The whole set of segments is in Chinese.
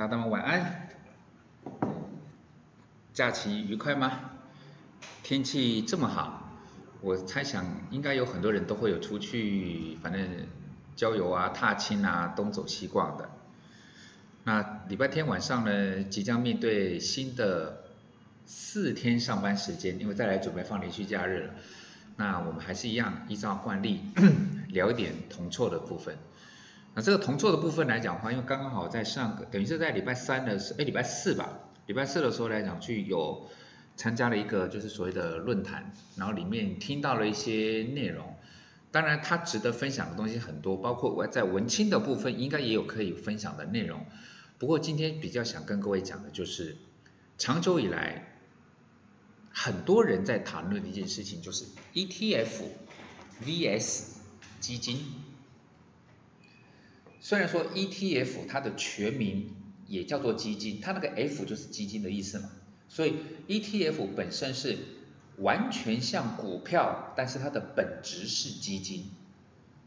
大家们晚安，假期愉快吗？天气这么好，我猜想应该有很多人都会有出去，反正郊游啊、踏青啊、东走西逛的。那礼拜天晚上呢，即将面对新的四天上班时间，因为再来准备放连续假日了。那我们还是一样，依照惯例 聊一点同错的部分。那这个同错的部分来讲的话，因为刚刚好在上个，等于是在礼拜三的时，哎，礼拜四吧，礼拜四的时候来讲去有参加了一个就是所谓的论坛，然后里面听到了一些内容。当然，它值得分享的东西很多，包括我在文青的部分，应该也有可以分享的内容。不过今天比较想跟各位讲的就是，长久以来，很多人在谈论的一件事情就是 ETF VS 基金。虽然说 ETF 它的全名也叫做基金，它那个 F 就是基金的意思嘛，所以 ETF 本身是完全像股票，但是它的本质是基金，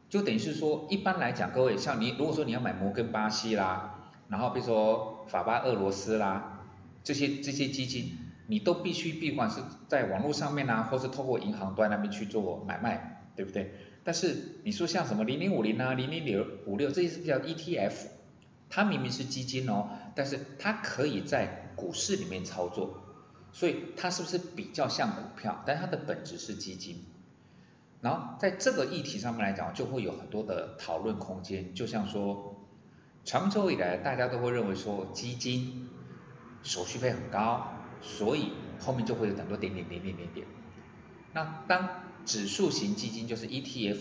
就等于是说，一般来讲，各位像你如果说你要买摩根巴西啦，然后比如说法巴俄罗斯啦，这些这些基金，你都必须闭关是在网络上面啊，或是透过银行端那边去做买卖，对不对？但是你说像什么零零五零啊、零零六五六这些是叫 ETF，它明明是基金哦，但是它可以在股市里面操作，所以它是不是比较像股票？但它的本质是基金。然后在这个议题上面来讲，就会有很多的讨论空间。就像说，长久以来大家都会认为说基金手续费很高，所以后面就会有很多点点点点点点。那当指数型基金就是 ETF，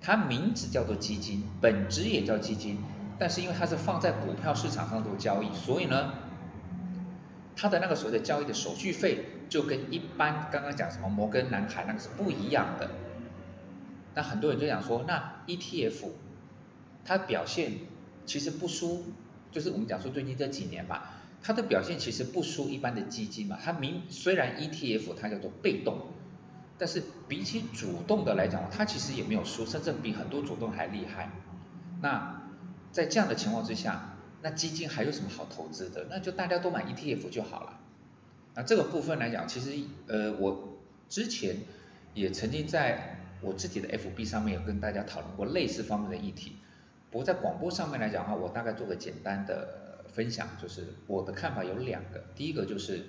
它名字叫做基金，本质也叫基金，但是因为它是放在股票市场上做交易，所以呢，它的那个所谓的交易的手续费就跟一般刚刚讲什么摩根南海那个是不一样的。那很多人就想说，那 ETF 它表现其实不输，就是我们讲说最近这几年吧，它的表现其实不输一般的基金嘛。它明虽然 ETF 它叫做被动。但是比起主动的来讲，它其实也没有输，甚至比很多主动还厉害。那在这样的情况之下，那基金还有什么好投资的？那就大家都买 ETF 就好了。那这个部分来讲，其实呃，我之前也曾经在我自己的 FB 上面有跟大家讨论过类似方面的议题。不过在广播上面来讲的话，我大概做个简单的分享，就是我的看法有两个，第一个就是。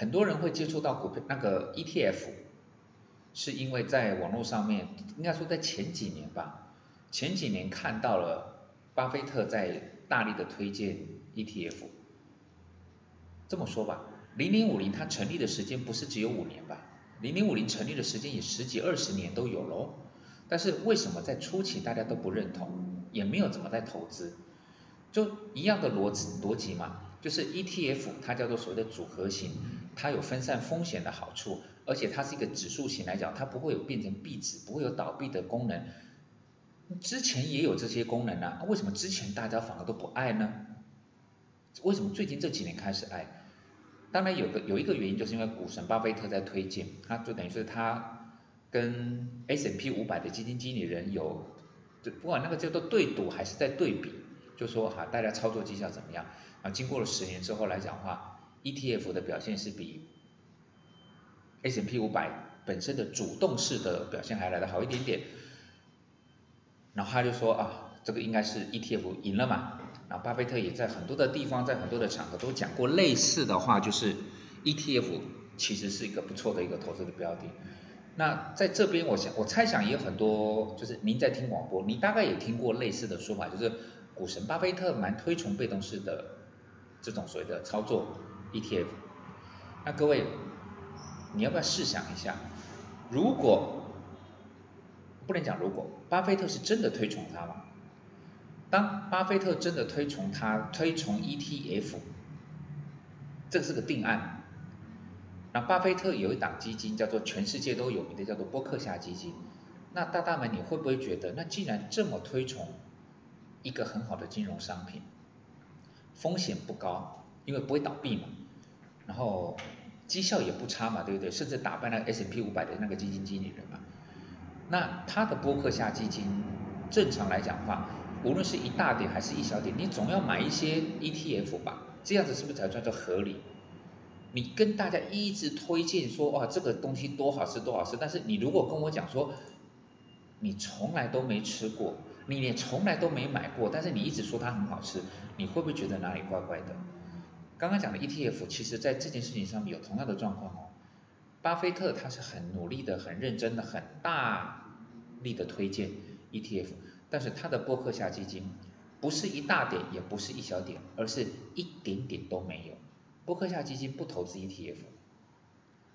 很多人会接触到股票那个 ETF，是因为在网络上面，应该说在前几年吧，前几年看到了巴菲特在大力的推荐 ETF。这么说吧，零零五零它成立的时间不是只有五年吧？零零五零成立的时间也十几二十年都有喽。但是为什么在初期大家都不认同，也没有怎么在投资？就一样的逻辑逻辑嘛，就是 ETF 它叫做所谓的组合型。它有分散风险的好处，而且它是一个指数型来讲，它不会有变成壁纸，不会有倒闭的功能。之前也有这些功能啊，为什么之前大家反而都不爱呢？为什么最近这几年开始爱？当然有个有一个原因，就是因为股神巴菲特在推荐，他就等于是他跟 S&P 五百的基金经理人有，不管那个叫做对赌还是在对比，就说哈大家操作绩效怎么样？啊，经过了十年之后来讲的话。ETF 的表现是比 S&P 五百本身的主动式的表现还来得好一点点，然后他就说啊，这个应该是 ETF 赢了嘛。然后巴菲特也在很多的地方，在很多的场合都讲过类似的话，就是 ETF 其实是一个不错的一个投资的标的。那在这边，我想我猜想也有很多，就是您在听广播，你大概也听过类似的说法，就是股神巴菲特蛮推崇被动式的这种所谓的操作。ETF，那各位，你要不要试想一下，如果不能讲如果，巴菲特是真的推崇它吗？当巴菲特真的推崇它，推崇 ETF，这是个定案。那巴菲特有一档基金叫做全世界都有名的叫做波克夏基金，那大大们你会不会觉得，那既然这么推崇一个很好的金融商品，风险不高，因为不会倒闭嘛？然后绩效也不差嘛，对不对？甚至打败了 S&P 五百的那个基金经理人嘛。那他的波克夏基金，正常来讲的话，无论是一大点还是一小点，你总要买一些 ETF 吧，这样子是不是才算做合理？你跟大家一直推荐说哇这个东西多好吃多好吃，但是你如果跟我讲说你从来都没吃过，你也从来都没买过，但是你一直说它很好吃，你会不会觉得哪里怪怪的？刚刚讲的 ETF，其实在这件事情上面有同样的状况哦。巴菲特他是很努力的、很认真的、很大力的推荐 ETF，但是他的波克夏基金不是一大点，也不是一小点，而是一点点都没有。波克夏基金不投资 ETF，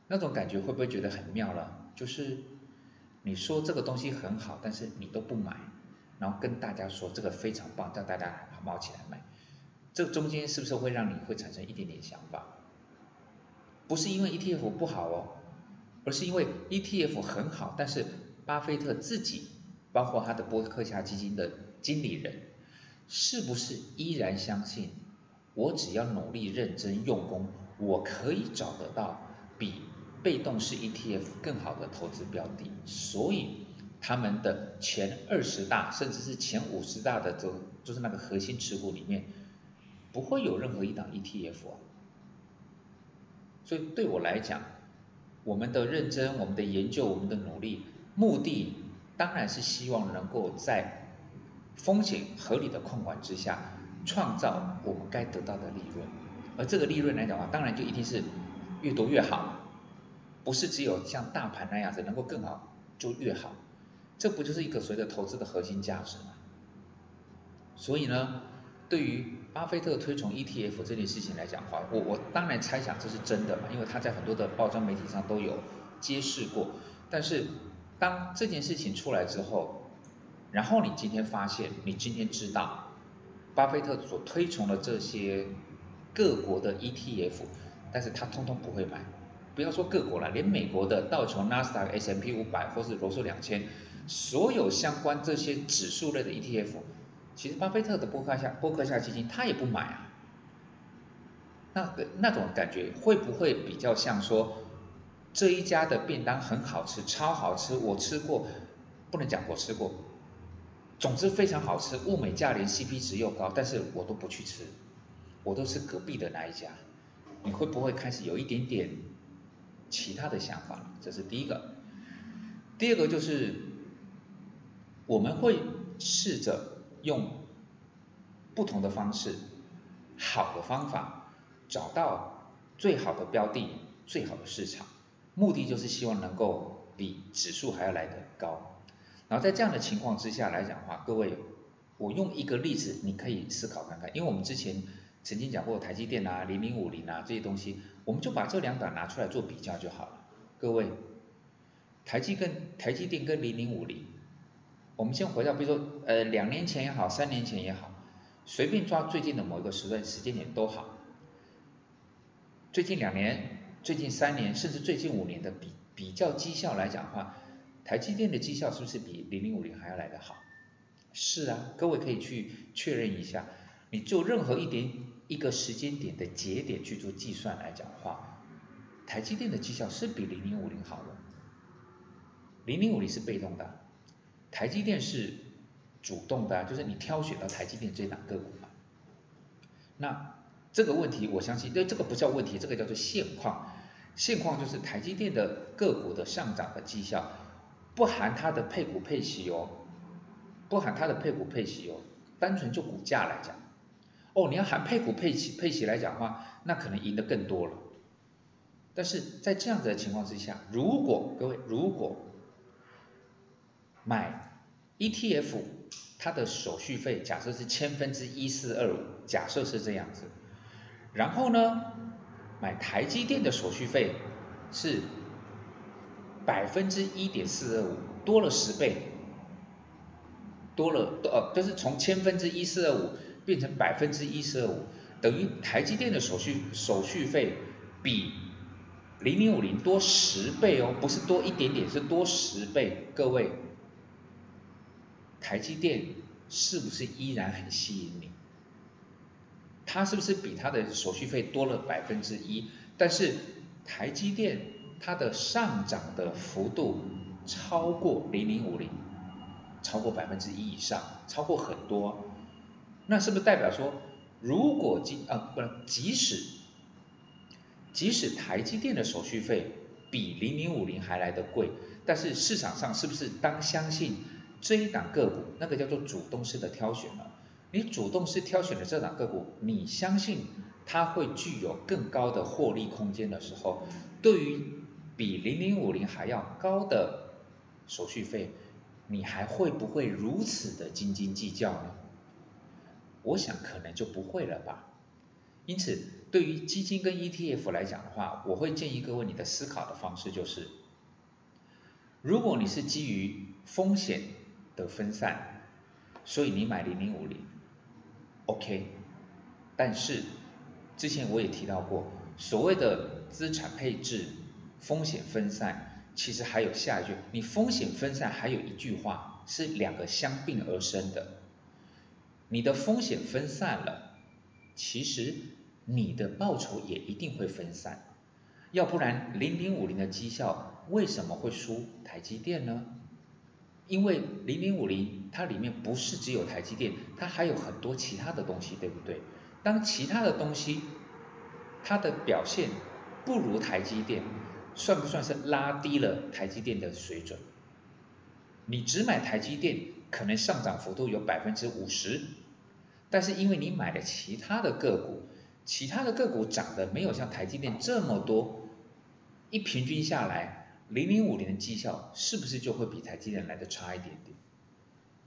那种感觉会不会觉得很妙了？就是你说这个东西很好，但是你都不买，然后跟大家说这个非常棒，叫大家冒起来买，这中间是不是会让你会产生一点点想法？不是因为 ETF 不好哦，而是因为 ETF 很好，但是巴菲特自己，包括他的波克夏基金的经理人，是不是依然相信，我只要努力认真用功，我可以找得到比被动式 ETF 更好的投资标的？所以他们的前二十大，甚至是前五十大的这就是那个核心持股里面，不会有任何一档 ETF 啊。所以对我来讲，我们的认真、我们的研究、我们的努力，目的当然是希望能够在风险合理的控管之下，创造我们该得到的利润。而这个利润来讲的话，当然就一定是越多越好，不是只有像大盘那样子能够更好就越好。这不就是一个随着投资的核心价值吗？所以呢，对于巴菲特推崇 ETF 这件事情来讲话，我我当然猜想这是真的嘛，因为他在很多的报章媒体上都有揭示过。但是当这件事情出来之后，然后你今天发现，你今天知道，巴菲特所推崇的这些各国的 ETF，但是他通通不会买。不要说各国了，连美国的道琼、纳斯达克、S&P 五百或是罗素两千，所有相关这些指数类的 ETF。其实巴菲特的波克夏波克夏基金他也不买啊，那那种感觉会不会比较像说这一家的便当很好吃，超好吃，我吃过，不能讲我吃过，总之非常好吃，物美价廉，CP 值又高，但是我都不去吃，我都吃隔壁的那一家，你会不会开始有一点点其他的想法？这是第一个，第二个就是我们会试着。用不同的方式，好的方法，找到最好的标的、最好的市场，目的就是希望能够比指数还要来得高。然后在这样的情况之下来讲的话，各位，我用一个例子，你可以思考看看，因为我们之前曾经讲过台积电啊、零零五零啊这些东西，我们就把这两档拿出来做比较就好了。各位，台积跟台积电跟零零五零。我们先回到，比如说，呃，两年前也好，三年前也好，随便抓最近的某一个时段时间点都好。最近两年、最近三年，甚至最近五年的比比较绩效来讲的话，台积电的绩效是不是比零零五零还要来得好？是啊，各位可以去确认一下。你就任何一点一个时间点的节点去做计算来讲话，台积电的绩效是比零零五零好的。零零五零是被动的。台积电是主动的，就是你挑选到台积电这档个股嘛。那这个问题，我相信，对这个不叫问题，这个叫做现况。现况就是台积电的个股的上涨的绩效，不含它的配股配息哦，不含它的配股配息哦，单纯就股价来讲，哦，你要含配股配息配息来讲的话，那可能赢得更多了。但是在这样子的情况之下，如果各位如果买 ETF，它的手续费假设是千分之一四二五，假设是这样子。然后呢，买台积电的手续费是百分之一点四二五，多了十倍，多了多呃，就是从千分之一四二五变成百分之一四二五，等于台积电的手续手续费比零零五零多十倍哦，不是多一点点，是多十倍，各位。台积电是不是依然很吸引你？它是不是比它的手续费多了百分之一？但是台积电它的上涨的幅度超过零零五零，超过百分之一以上，超过很多，那是不是代表说，如果即啊不，即使即使台积电的手续费比零零五零还来得贵，但是市场上是不是当相信这一档个股，那个叫做主动式的挑选了？你主动式挑选的这档个股，你相信它会具有更高的获利空间的时候，对于比零零五零还要高的手续费，你还会不会如此的斤斤计较呢？我想可能就不会了吧。因此，对于基金跟 ETF 来讲的话，我会建议各位你的思考的方式就是，如果你是基于风险的分散，所以你买零零五零，OK。但是之前我也提到过，所谓的资产配置、风险分散，其实还有下一句，你风险分散还有一句话是两个相并而生的，你的风险分散了，其实。你的报酬也一定会分散，要不然零零五零的绩效为什么会输台积电呢？因为零零五零它里面不是只有台积电，它还有很多其他的东西，对不对？当其他的东西它的表现不如台积电，算不算是拉低了台积电的水准？你只买台积电，可能上涨幅度有百分之五十，但是因为你买了其他的个股。其他的个股涨的没有像台积电这么多，一平均下来，零零五零的绩效是不是就会比台积电来的差一点点？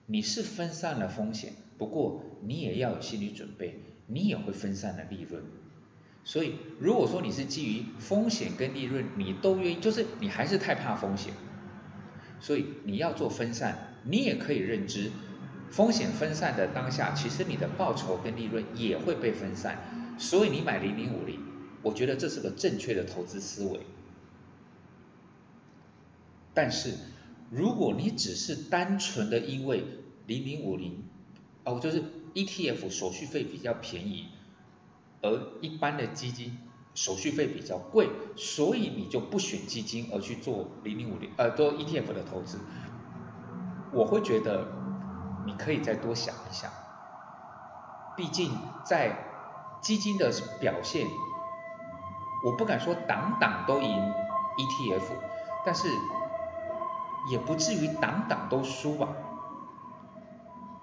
你是分散了风险，不过你也要有心理准备，你也会分散了利润。所以如果说你是基于风险跟利润你都愿意，就是你还是太怕风险，所以你要做分散，你也可以认知，风险分散的当下，其实你的报酬跟利润也会被分散。所以你买零零五零，我觉得这是个正确的投资思维。但是如果你只是单纯的因为零零五零，哦，就是 ETF 手续费比较便宜，而一般的基金手续费比较贵，所以你就不选基金而去做零零五零，呃，做 ETF 的投资，我会觉得你可以再多想一想，毕竟在。基金的表现，我不敢说档档都赢 ETF，但是也不至于档档都输吧。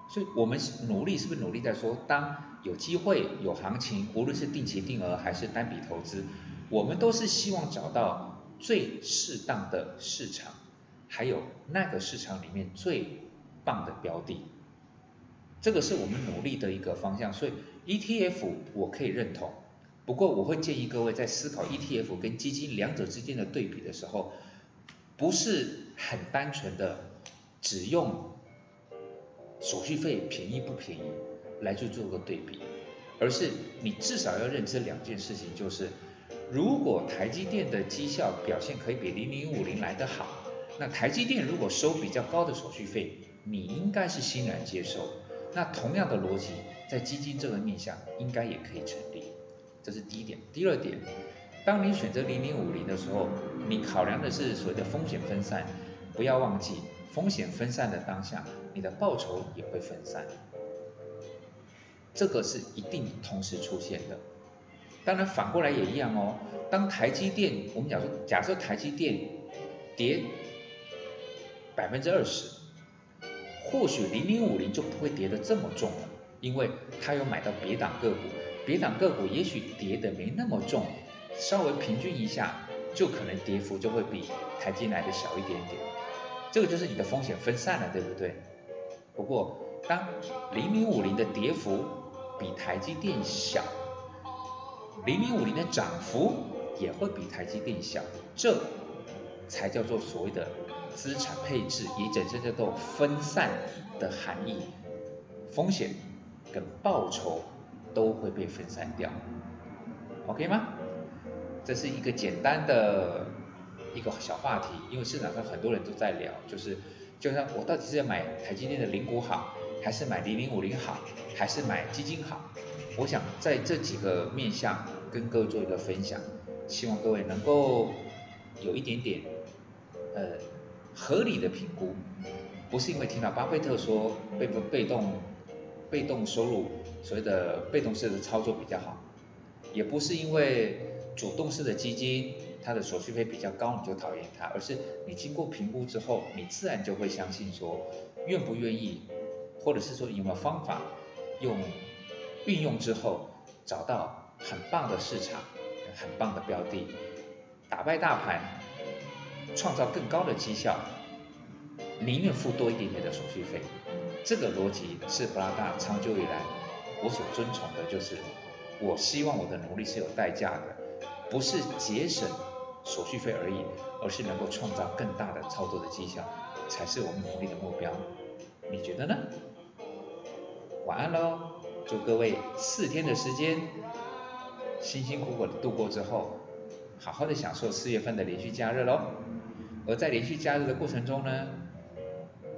所以我们努力是不是努力在说，当有机会有行情，无论是定期定额还是单笔投资，我们都是希望找到最适当的市场，还有那个市场里面最棒的标的，这个是我们努力的一个方向。所以。ETF 我可以认同，不过我会建议各位在思考 ETF 跟基金两者之间的对比的时候，不是很单纯的只用手续费便宜不便宜来去做个对比，而是你至少要认知两件事情，就是如果台积电的绩效表现可以比零零五零来得好，那台积电如果收比较高的手续费，你应该是欣然接受。那同样的逻辑。在基金这个面向，应该也可以成立，这是第一点。第二点，当你选择零零五零的时候，你考量的是所谓的风险分散，不要忘记风险分散的当下，你的报酬也会分散，这个是一定同时出现的。当然反过来也一样哦，当台积电，我们讲说，假设台积电跌百分之二十，或许零零五零就不会跌得这么重了。因为他有买到别档个股，别档个股也许跌的没那么重，稍微平均一下，就可能跌幅就会比台积来的小一点点。这个就是你的风险分散了，对不对？不过当零零五零的跌幅比台积电小，零零五零的涨幅也会比台积电小，这才叫做所谓的资产配置，也真正叫做分散的含义，风险。跟报酬都会被分散掉，OK 吗？这是一个简单的一个小话题，因为市场上很多人都在聊，就是就像我到底是要买台积电的零股好，还是买零零五零好，还是买基金好？我想在这几个面向跟各位做一个分享，希望各位能够有一点点呃合理的评估，不是因为听到巴菲特说被不被动被动收入所谓的被动式的操作比较好，也不是因为主动式的基金它的手续费比较高你就讨厌它，而是你经过评估之后，你自然就会相信说愿不愿意，或者是说有没有方法用运用之后找到很棒的市场、很棒的标的，打败大盘，创造更高的绩效。宁愿付多一点点的手续费，这个逻辑是布拉达长久以来我所尊崇的，就是我希望我的努力是有代价的，不是节省手续费而已，而是能够创造更大的操作的绩效，才是我们努力的目标。你觉得呢？晚安喽，祝各位四天的时间辛辛苦苦的度过之后，好好的享受四月份的连续假日喽。而在连续假日的过程中呢？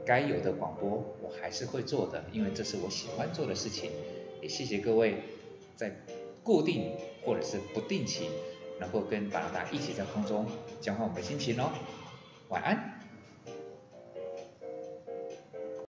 该有的广播我还是会做的，因为这是我喜欢做的事情。也谢谢各位在固定或者是不定期能够跟达达一起在空中交换我们的心情哦。晚安。